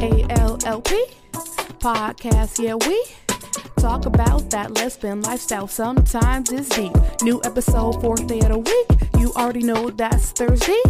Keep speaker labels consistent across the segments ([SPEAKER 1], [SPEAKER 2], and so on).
[SPEAKER 1] ALLP podcast. Yeah, we talk about that lesbian lifestyle. Sometimes it's deep. New episode, fourth day of the week. You already know that's Thursday.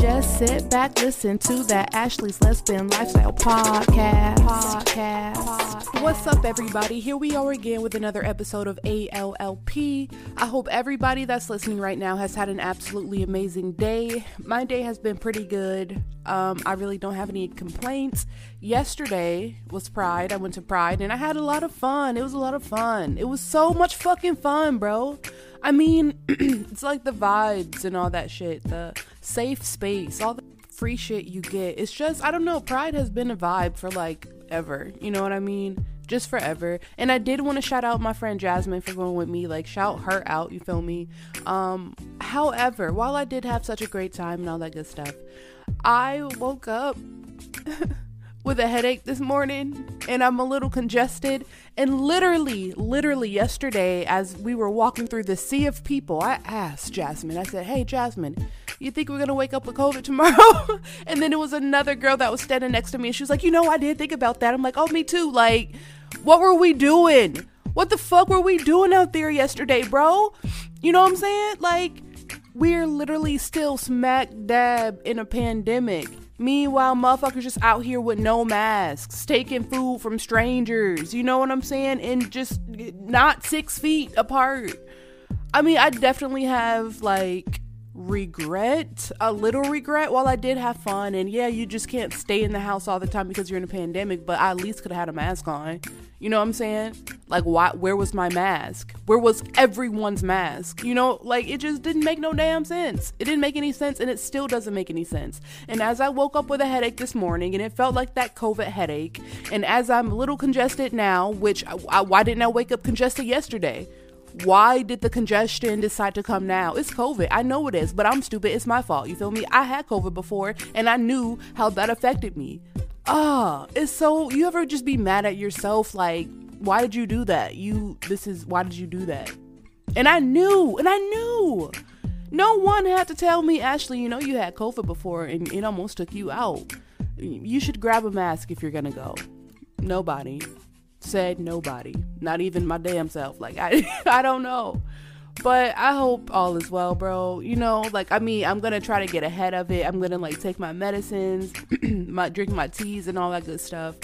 [SPEAKER 1] Just sit back, listen to that Ashley's Lesbian Lifestyle podcast. Podcast. What's up, everybody? Here we are again with another episode of ALLP. I hope everybody that's listening right now has had an absolutely amazing day. My day has been pretty good. Um, I really don't have any complaints. Yesterday was Pride. I went to Pride and I had a lot of fun. It was a lot of fun. It was so much fucking fun, bro. I mean, it's like the vibes and all that shit, the safe space, all the free shit you get. It's just, I don't know, Pride has been a vibe for like ever. You know what I mean? Just forever. And I did want to shout out my friend Jasmine for going with me. Like, shout her out, you feel me? Um, however, while I did have such a great time and all that good stuff, I woke up. with a headache this morning and I'm a little congested. And literally, literally yesterday, as we were walking through the sea of people, I asked Jasmine, I said, Hey, Jasmine, you think we're gonna wake up with COVID tomorrow? and then it was another girl that was standing next to me and she was like, You know, I did think about that. I'm like, Oh, me too. Like, what were we doing? What the fuck were we doing out there yesterday, bro? You know what I'm saying? Like, we're literally still smack dab in a pandemic Meanwhile, motherfuckers just out here with no masks, taking food from strangers, you know what I'm saying? And just not six feet apart. I mean, I definitely have like regret, a little regret while I did have fun. And yeah, you just can't stay in the house all the time because you're in a pandemic, but I at least could have had a mask on. You know what I'm saying? Like, why? Where was my mask? Where was everyone's mask? You know, like it just didn't make no damn sense. It didn't make any sense, and it still doesn't make any sense. And as I woke up with a headache this morning, and it felt like that COVID headache, and as I'm a little congested now, which I, I, why didn't I wake up congested yesterday? Why did the congestion decide to come now? It's COVID. I know it is, but I'm stupid. It's my fault. You feel me? I had COVID before and I knew how that affected me. Ah, oh, it's so you ever just be mad at yourself like why did you do that? You this is why did you do that? And I knew, and I knew. No one had to tell me, Ashley, you know you had COVID before and it almost took you out. You should grab a mask if you're gonna go. Nobody said nobody, not even my damn self. Like I, I don't know. But I hope all is well, bro. You know, like I mean, I'm gonna try to get ahead of it. I'm gonna like take my medicines, my drink my teas and all that good stuff.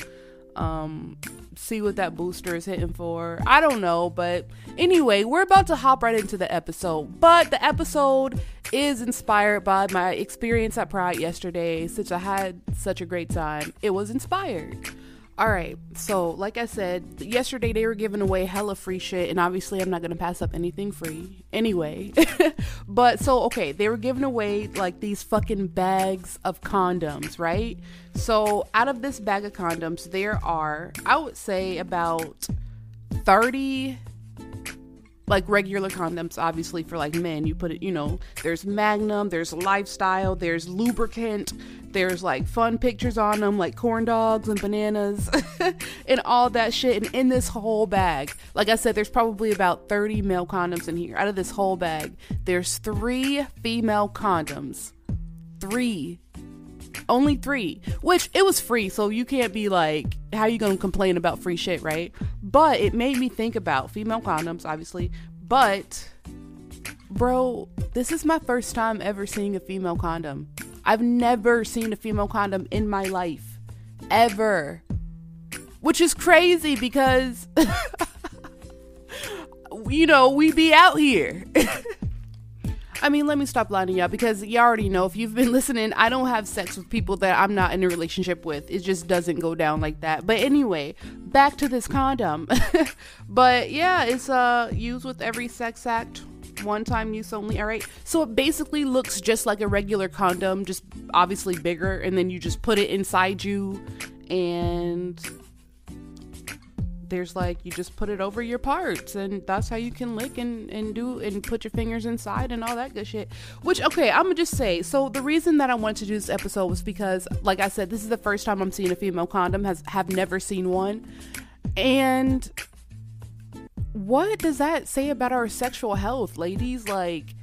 [SPEAKER 1] Um, see what that booster is hitting for. I don't know, but anyway, we're about to hop right into the episode. But the episode is inspired by my experience at Pride yesterday. Since I had such a great time, it was inspired. All right, so like I said, yesterday they were giving away hella free shit, and obviously I'm not gonna pass up anything free anyway. but so, okay, they were giving away like these fucking bags of condoms, right? So, out of this bag of condoms, there are, I would say, about 30 like regular condoms obviously for like men. You put it you know there's magnum there's lifestyle there's lubricant there's like fun pictures on them like corn dogs and bananas and all that shit. And in this whole bag like i said there's probably about 30 male condoms in here. Out of this whole bag there's three female condoms. Three only three which it was free so you can't be like how you gonna complain about free shit right? But it made me think about female condoms obviously but bro this is my first time ever seeing a female condom. I've never seen a female condom in my life ever. Which is crazy because you know we be out here I mean, let me stop lying to y'all because y'all already know if you've been listening, I don't have sex with people that I'm not in a relationship with. It just doesn't go down like that. But anyway, back to this condom. but yeah, it's uh used with every sex act. One time use only, all right? So it basically looks just like a regular condom, just obviously bigger, and then you just put it inside you and there's like you just put it over your parts and that's how you can lick and, and do and put your fingers inside and all that good shit. Which okay i'm gonna just say so the reason that i wanted to do this episode was because like i said this is the first time i'm seeing a female condom has have never seen one. And what does that say about our sexual health ladies? Like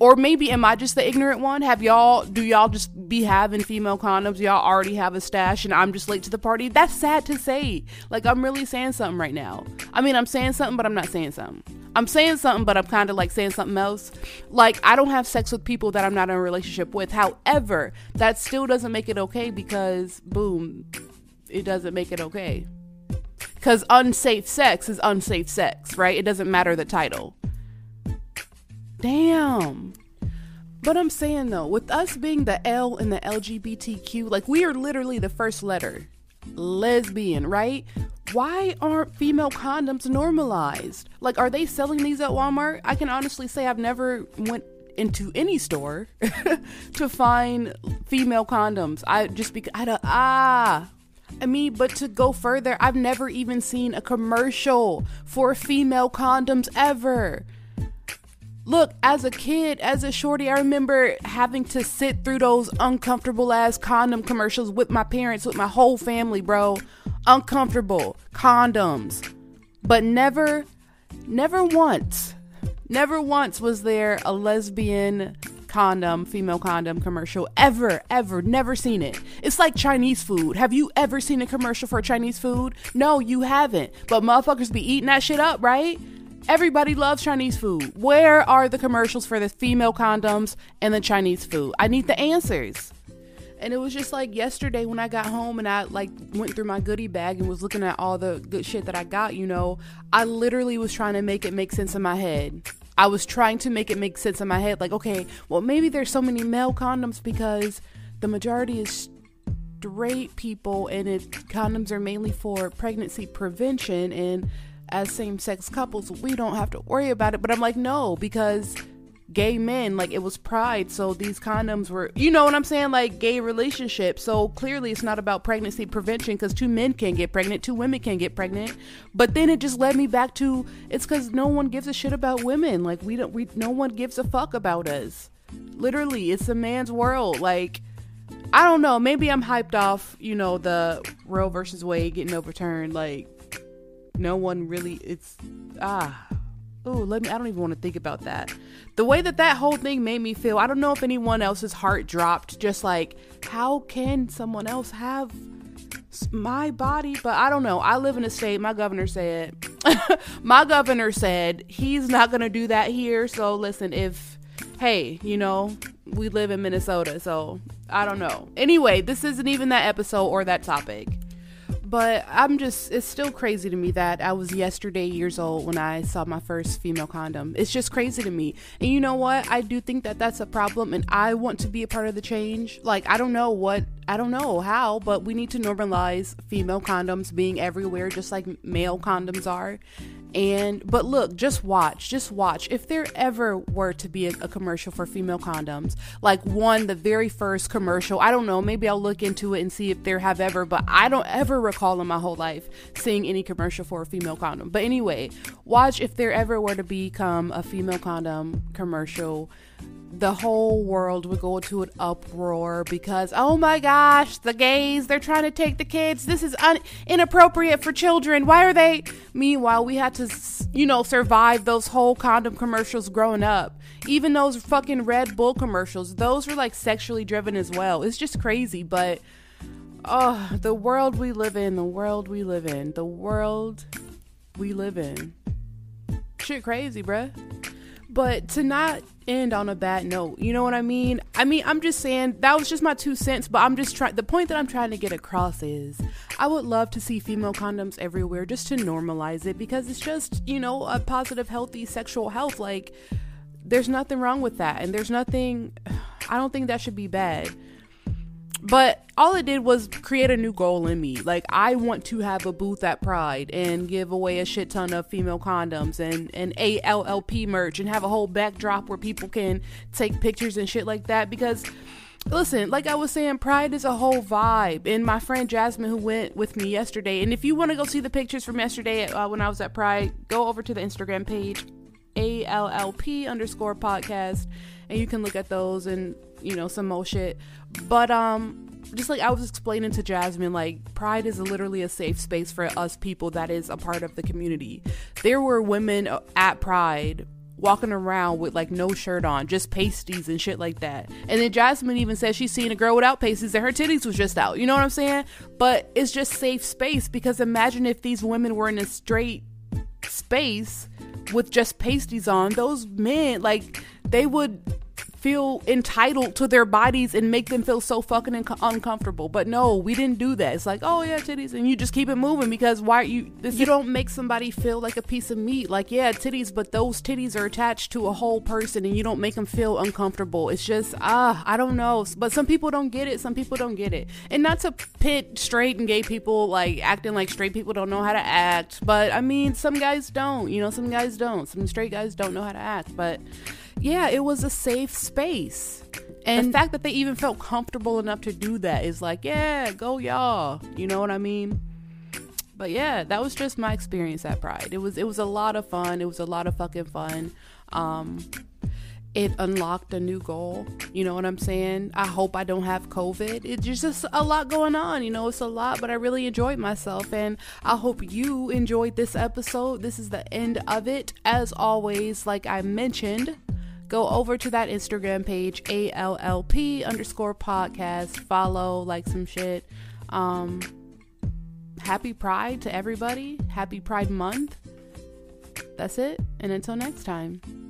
[SPEAKER 1] or maybe am i just the ignorant one? Have y'all do y'all just be having female condoms. Y'all already have a stash, and I'm just late to the party. That's sad to say. Like, I'm really saying something right now. I mean, I'm saying something, but I'm not saying something. I'm saying something, but I'm kind of like saying something else. Like, I don't have sex with people that I'm not in a relationship with. However, that still doesn't make it okay because, boom, it doesn't make it okay. Because unsafe sex is unsafe sex, right? It doesn't matter the title. Damn. But I'm saying though, with us being the L in the LGBTQ, like we are literally the first letter lesbian, right? Why aren't female condoms normalized? Like, are they selling these at Walmart? I can honestly say I've never went into any store to find female condoms. I just because I don't ah. I mean, but to go further, I've never even seen a commercial for female condoms ever. Look, as a kid, as a shorty, I remember having to sit through those uncomfortable ass condom commercials with my parents, with my whole family, bro. Uncomfortable condoms. But never, never once, never once was there a lesbian condom, female condom commercial ever, ever, never seen it. It's like Chinese food. Have you ever seen a commercial for Chinese food? No, you haven't. But motherfuckers be eating that shit up, right? Everybody loves Chinese food. Where are the commercials for the female condoms and the Chinese food? I need the answers. And it was just like yesterday when I got home and I like went through my goodie bag and was looking at all the good shit that I got, you know, I literally was trying to make it make sense in my head. I was trying to make it make sense in my head like, okay, well maybe there's so many male condoms because the majority is straight people and it condoms are mainly for pregnancy prevention and as same sex couples, we don't have to worry about it. But I'm like, no, because gay men, like it was pride. So these condoms were, you know what I'm saying? Like gay relationships. So clearly it's not about pregnancy prevention because two men can get pregnant, two women can get pregnant. But then it just led me back to it's because no one gives a shit about women. Like we don't, we, no one gives a fuck about us. Literally, it's a man's world. Like, I don't know. Maybe I'm hyped off, you know, the Roe versus Wade getting overturned. Like, no one really it's ah oh let me i don't even want to think about that. The way that that whole thing made me feel i don't know if anyone else's heart dropped just like how can someone else have my body? But i don't know i live in a state my governor said my governor said he's not gonna do that here so listen if hey you know we live in minnesota so i don't know. Anyway this isn't even that episode or that topic but I'm just, it's still crazy to me that I was yesterday years old when I saw my first female condom. It's just crazy to me. And you know what? I do think that that's a problem, and I want to be a part of the change. Like, I don't know what, I don't know how, but we need to normalize female condoms being everywhere, just like male condoms are. And but look, just watch, just watch. If there ever were to be a, a, commercial for female condoms, like one, the very first commercial, I don't know, maybe I'll look into it and see if there have ever, but I don't ever recall in my whole life seeing any commercial for a female condom. But anyway, watch if there ever were to become a female condom commercial the whole world would go into an uproar because oh my gosh the gays they're trying to take the kids. This is un- inappropriate for children. Why are they? Meanwhile we had to you know survive those whole condom commercials growing up. Even those fucking red bull commercials those were like sexually driven as well. It's just crazy but oh the world we live in the world we live in the world we live in. Shit crazy bruh but to not end on a bad note. You know what I mean? I mean, I'm just saying that was just my two cents, but I'm just trying the point that I'm trying to get across is I would love to see female condoms everywhere just to normalize it because it's just, you know, a positive healthy sexual health like there's nothing wrong with that and there's nothing I don't think that should be bad. But all it did was create a new goal in me. Like I want to have a booth at Pride and give away a shit ton of female condoms and and ALLP merch and have a whole backdrop where people can take pictures and shit like that because listen, like I was saying, Pride is a whole vibe. And my friend Jasmine, who went with me yesterday, and if you want to go see the pictures from yesterday uh, when I was at Pride, go over to the Instagram page, ALLP underscore podcast, and you can look at those and you know some more shit but um just like I was explaining to Jasmine, like Pride is literally a safe space for us people that is a part of the community. There were women at Pride walking around with like no shirt on, just pasties and shit like that. And then Jasmine even said she's seen a girl without pasties and her titties was just out. You know what I'm saying? But it's just safe space because imagine if these women were in a straight space with just pasties on, those men like they would feel entitled to their bodies and make them feel so fucking inco- uncomfortable. But no, we didn't do that. It's like, oh yeah, titties, and you just keep it moving because why you this, you don't make somebody feel like a piece of meat. Like yeah, titties, but those titties are attached to a whole person, and you don't make them feel uncomfortable. It's just ah, I don't know. But some people don't get it. Some people don't get it, and not to pit straight and gay people like acting like straight people don't know how to act. But I mean, some guys don't. You know, some guys don't. Some straight guys don't know how to act, but yeah, it was a safe space. And the fact that they even felt comfortable enough to do that is like, yeah, go y'all. You know what I mean? But yeah, that was just my experience at Pride. It was it was a lot of fun. It was a lot of fucking fun. Um it unlocked a new goal. You know what I'm saying? I hope I don't have COVID. It's just a lot going on. You know, it's a lot, but I really enjoyed myself. And I hope you enjoyed this episode. This is the end of it. As always, like I mentioned, go over to that Instagram page, ALLP underscore podcast. Follow, like some shit. Um, happy Pride to everybody. Happy Pride Month. That's it. And until next time.